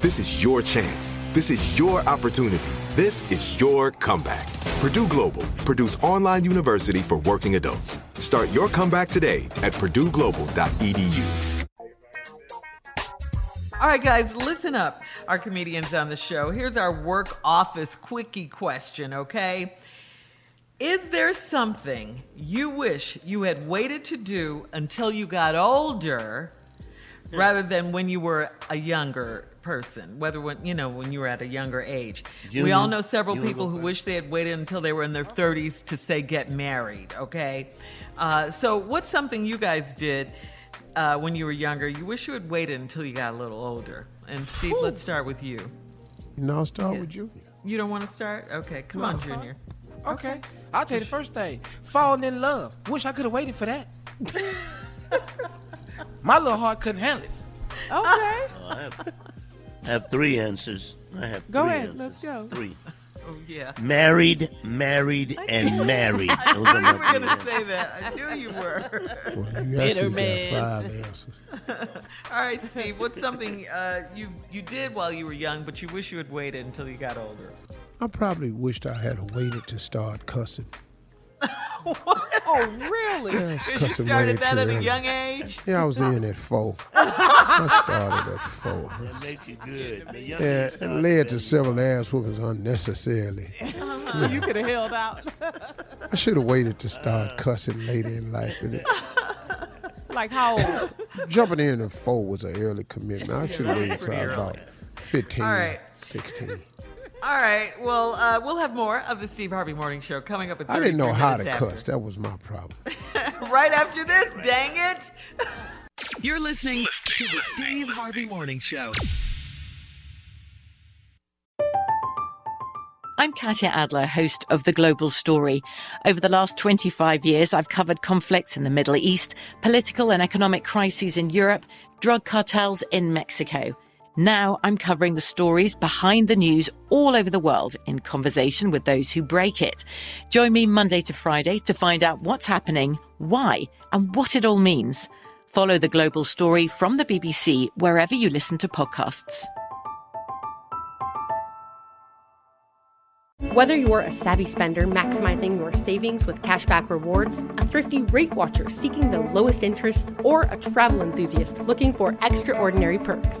This is your chance. This is your opportunity. This is your comeback. Purdue Global, Purdue's online university for working adults. Start your comeback today at purdueglobal.edu. All right, guys, listen up. Our comedians on the show. Here's our work office quickie question, okay? Is there something you wish you had waited to do until you got older rather than when you were a younger person, whether when you know when you were at a younger age? we all know several people who wish they had waited until they were in their 30s to say get married, okay? Uh, so what's something you guys did uh, when you were younger? You wish you had waited until you got a little older. And Steve, let's start with you. You know, I'll start with you. You don't want to start? Okay, come on, Junior. Okay. I'll tell you the first thing. Falling in love. Wish I could have waited for that. My little heart couldn't handle it. Okay. I have, I have three answers. I have Go three ahead, answers. let's go. Three. Oh yeah. Married, married, and married. I Those knew you were gonna say that. I knew you were. Well, you Bitter actually man. got five answers. All right, Steve. What's something uh, you you did while you were young, but you wish you had waited until you got older? I probably wished I had waited to start cussing. Oh, really? Yeah, Because you cussing way started that too at a young age. Yeah, I was in at four. I started at four. That makes you good. The younger Yeah, it led to several ass whoopings unnecessarily. Uh-huh. you could have held out. I should have waited to start uh-huh. cussing later in life. Like how old? jumping in at four was an early commitment. I should have waited till I was about 15, All right. 16. All right. Well, uh, we'll have more of the Steve Harvey Morning Show coming up at. I didn't know how to minutes cuss. That was my problem. right after this. Dang it! You're listening to the Steve Harvey Morning Show. I'm Katya Adler, host of The Global Story. Over the last 25 years, I've covered conflicts in the Middle East, political and economic crises in Europe, drug cartels in Mexico. Now I'm covering the stories behind the news all over the world in conversation with those who break it. Join me Monday to Friday to find out what's happening, why, and what it all means. Follow The Global Story from the BBC wherever you listen to podcasts. Whether you're a savvy spender maximizing your savings with cashback rewards, a thrifty rate watcher seeking the lowest interest, or a travel enthusiast looking for extraordinary perks,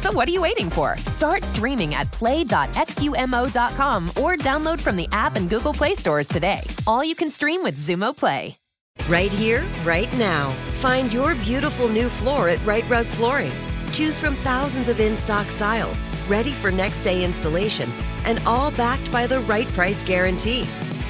So what are you waiting for? Start streaming at play.xumo.com or download from the app and Google Play stores today. All you can stream with Xumo Play. Right here, right now. Find your beautiful new floor at Rite Rug Flooring. Choose from thousands of in stock styles, ready for next day installation, and all backed by the right price guarantee.